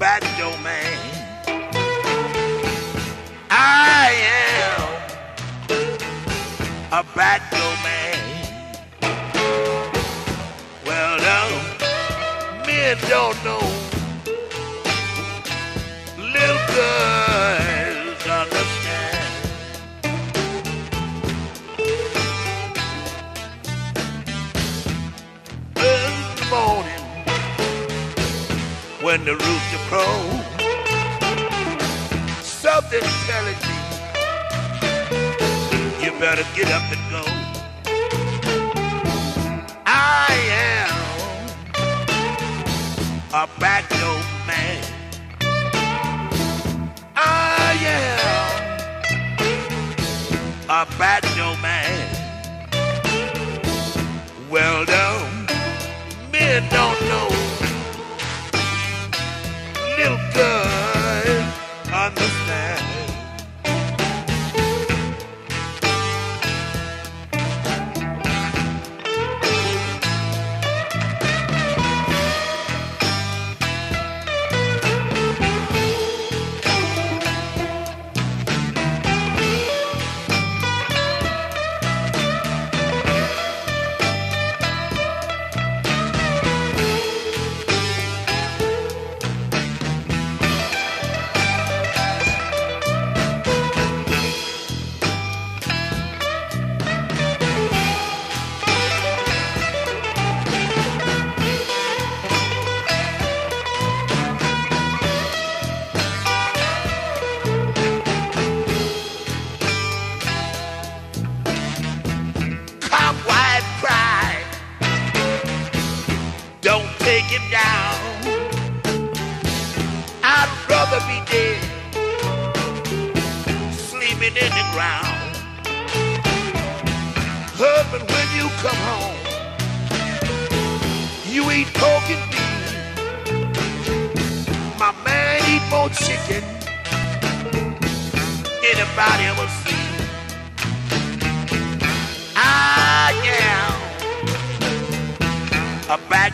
bad man. Something's telling me you better get up and go. I am a back. everybody will see. Ah, yeah. A bad.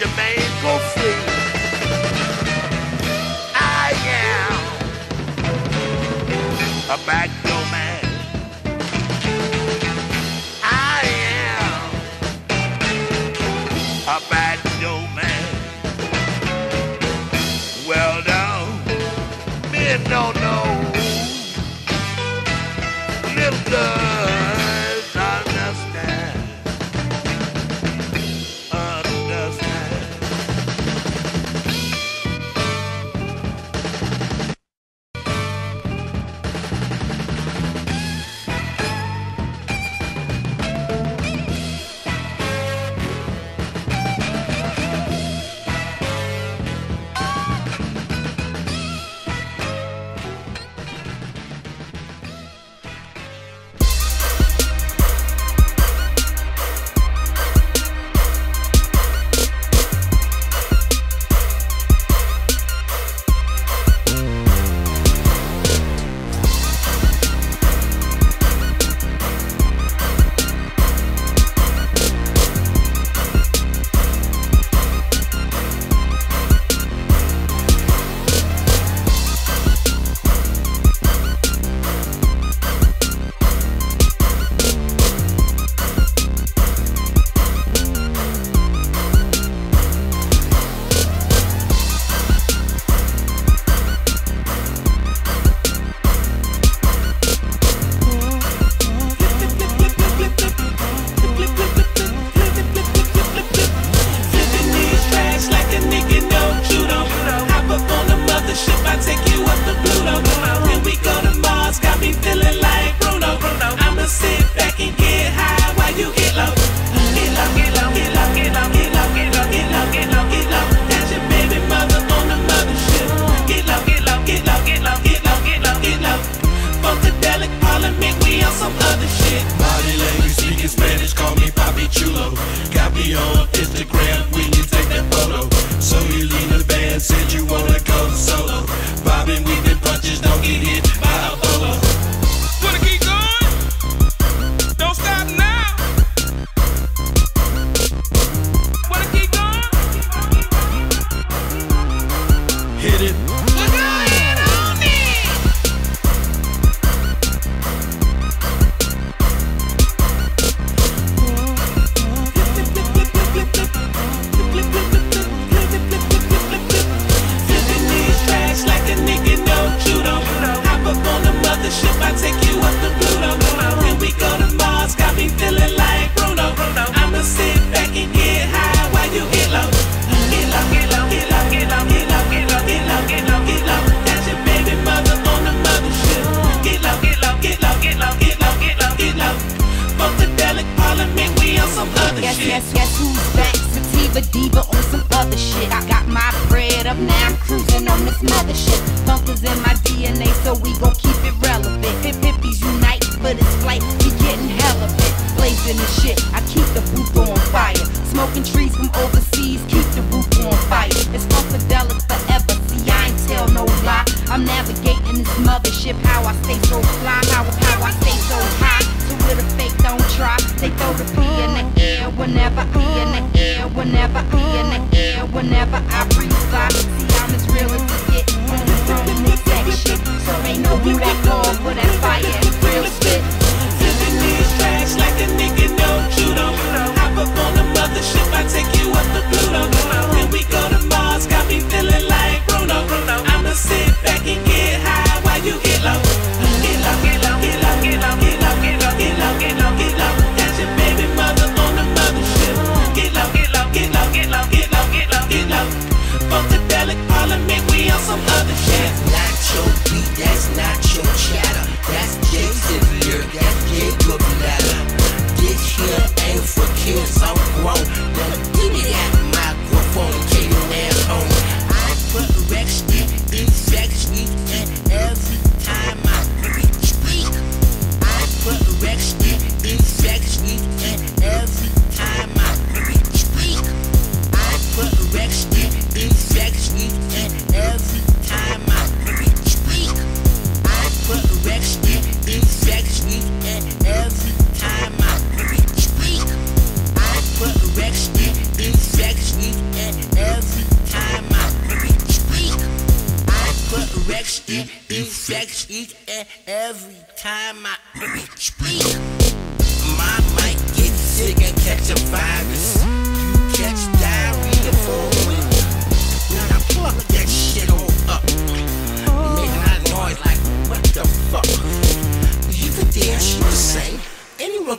your man.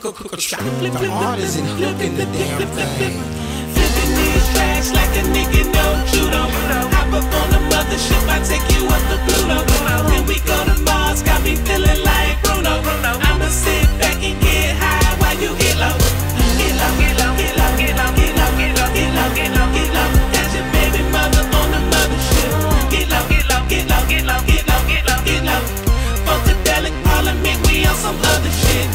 The art is in hooking the damn thing. Flipping these tracks like a nigga no judo. Hop up on the mothership, I take you up to Pluto. Then we go to Mars, got me feeling like Bruno. I'ma sit back and get high while you get low. Get low, get low, get low, get low, get low, get low, get low, get low, get low. That's your baby mother on the mothership. Get low, get low, get low, get low, get low, get low, get low. Funkadelic parliament, we on some other shit.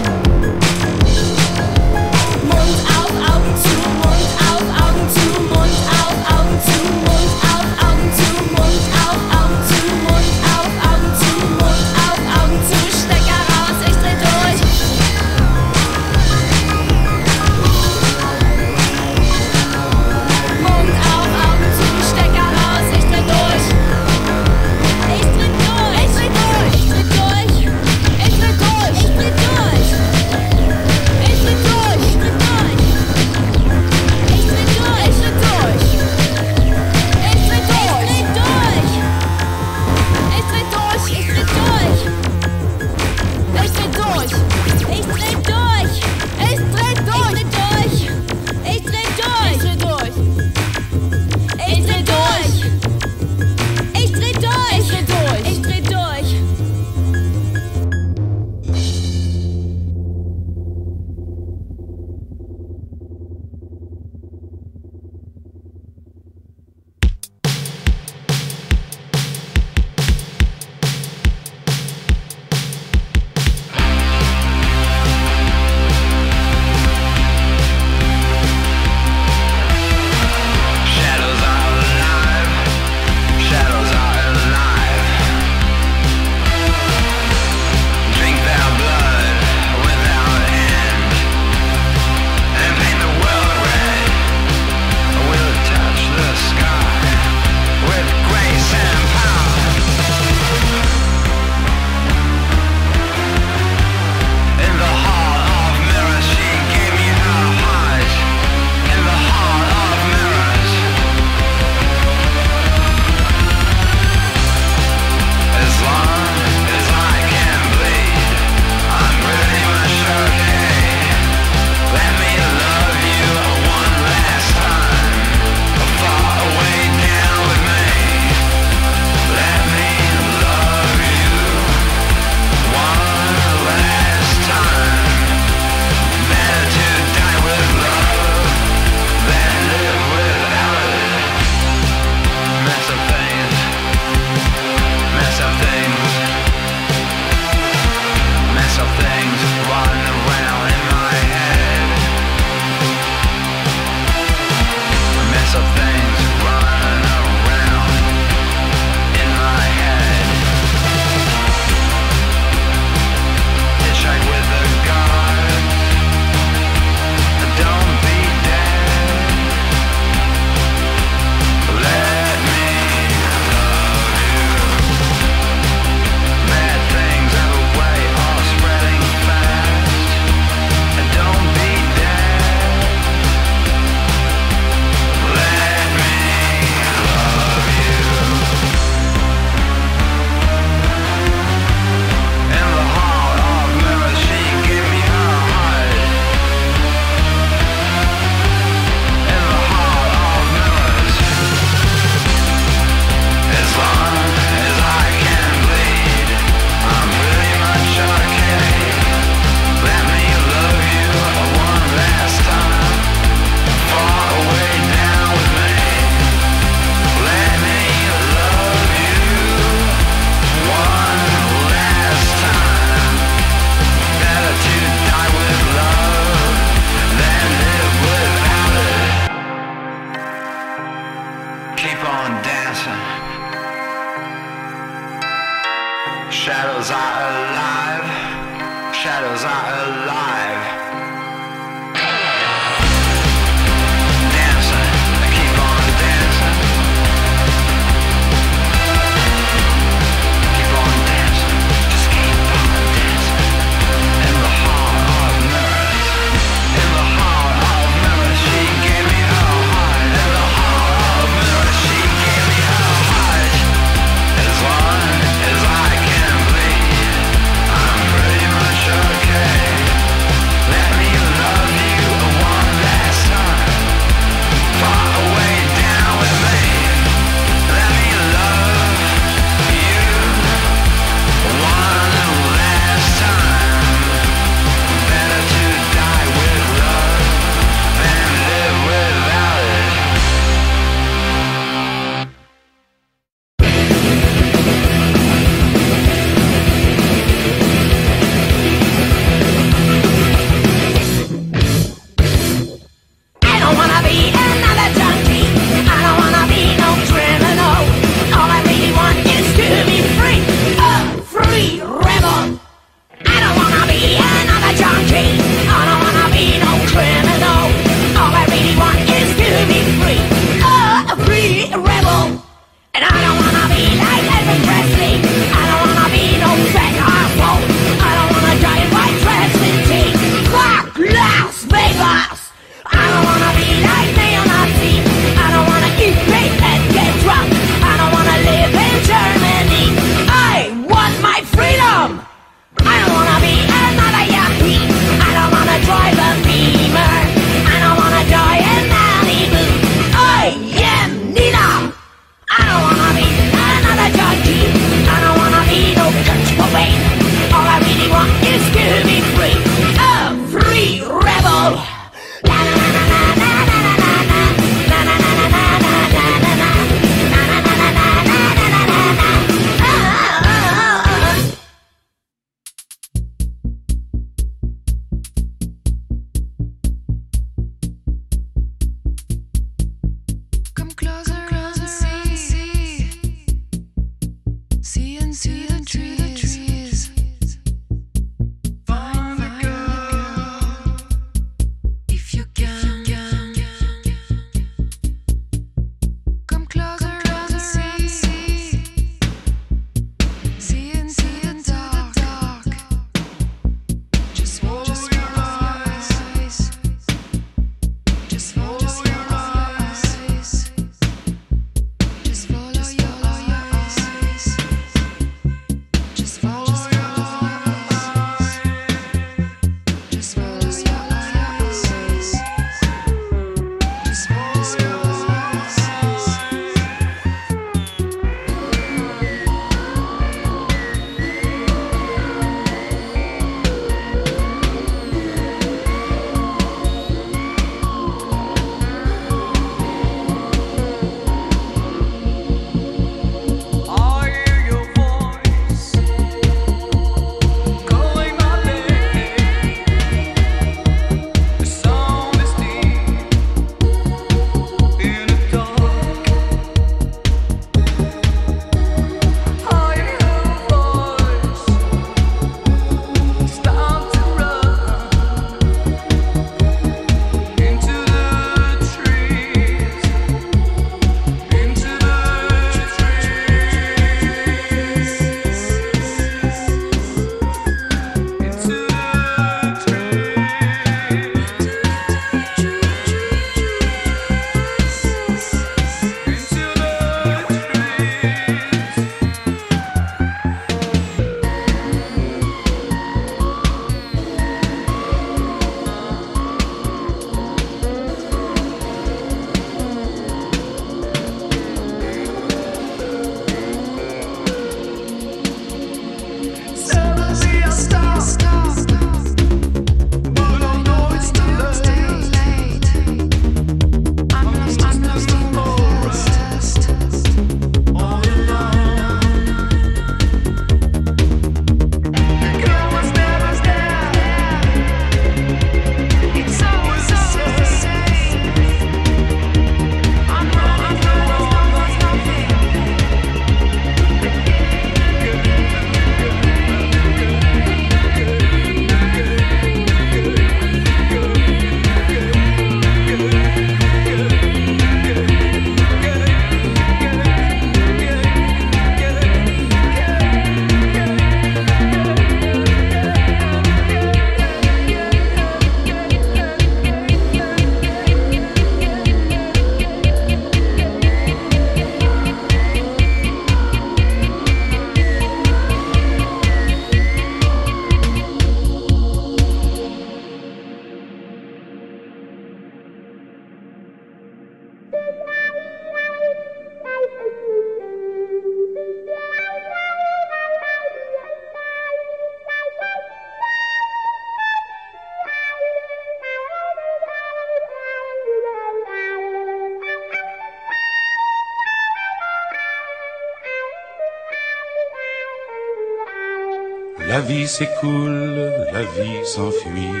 Vie s'écoule, la vie s'enfuit,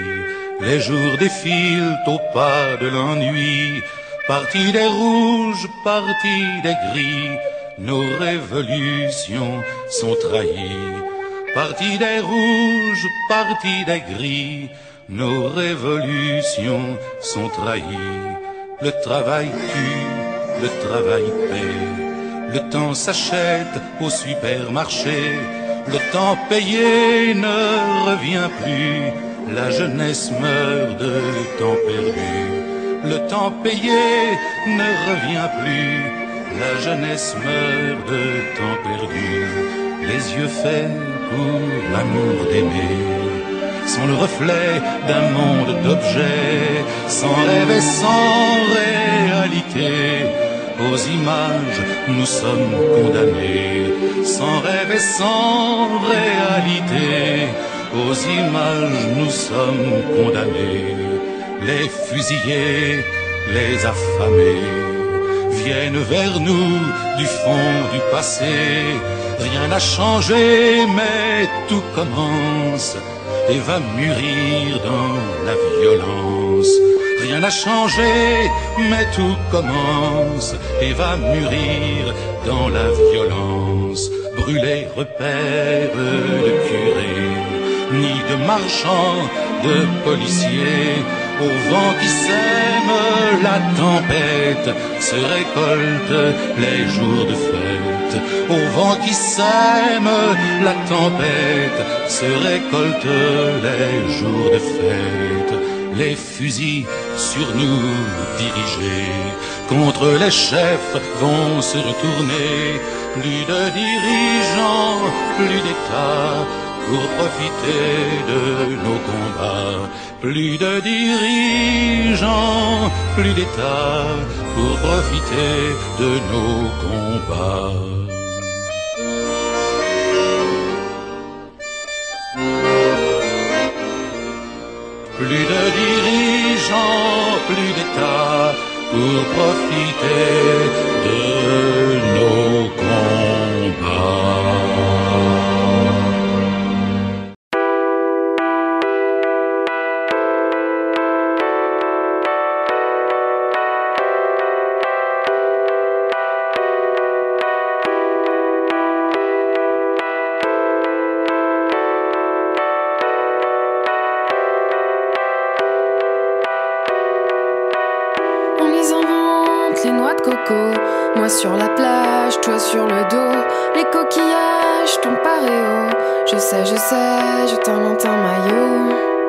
les jours défilent au pas de l'ennui. Parti des rouges, parti des gris, nos révolutions sont trahies. Parti des rouges, parti des gris, nos révolutions sont trahies. Le travail tue, le travail paie. Le temps s'achète au supermarché. Le temps payé ne revient plus. La jeunesse meurt de temps perdu. Le temps payé ne revient plus. La jeunesse meurt de temps perdu. Les yeux faits pour l'amour d'aimer sont le reflet d'un monde d'objets, sans rêve et sans réalité. Aux images, nous sommes condamnés, sans rêve et sans réalité. Aux images, nous sommes condamnés. Les fusillés, les affamés, viennent vers nous du fond du passé. Rien n'a changé, mais tout commence et va mûrir dans la violence. Rien n'a changé, mais tout commence et va mûrir dans la violence. Brûler repères de curés, ni de marchands, de policiers. Au vent qui sème la tempête se récolte les jours de fête. Au vent qui sème la tempête se récolte les jours de fête. Les fusils sur nous dirigés contre les chefs vont se retourner. Plus de dirigeants, plus d'États pour profiter de nos combats. Plus de dirigeants, plus d'États pour profiter de nos combats. Plus de dirigeants, plus d'États pour profiter de nos Moi sur la plage, toi sur le dos. Les coquillages, ton paréo. Je sais, je sais, je t'invente un maillot.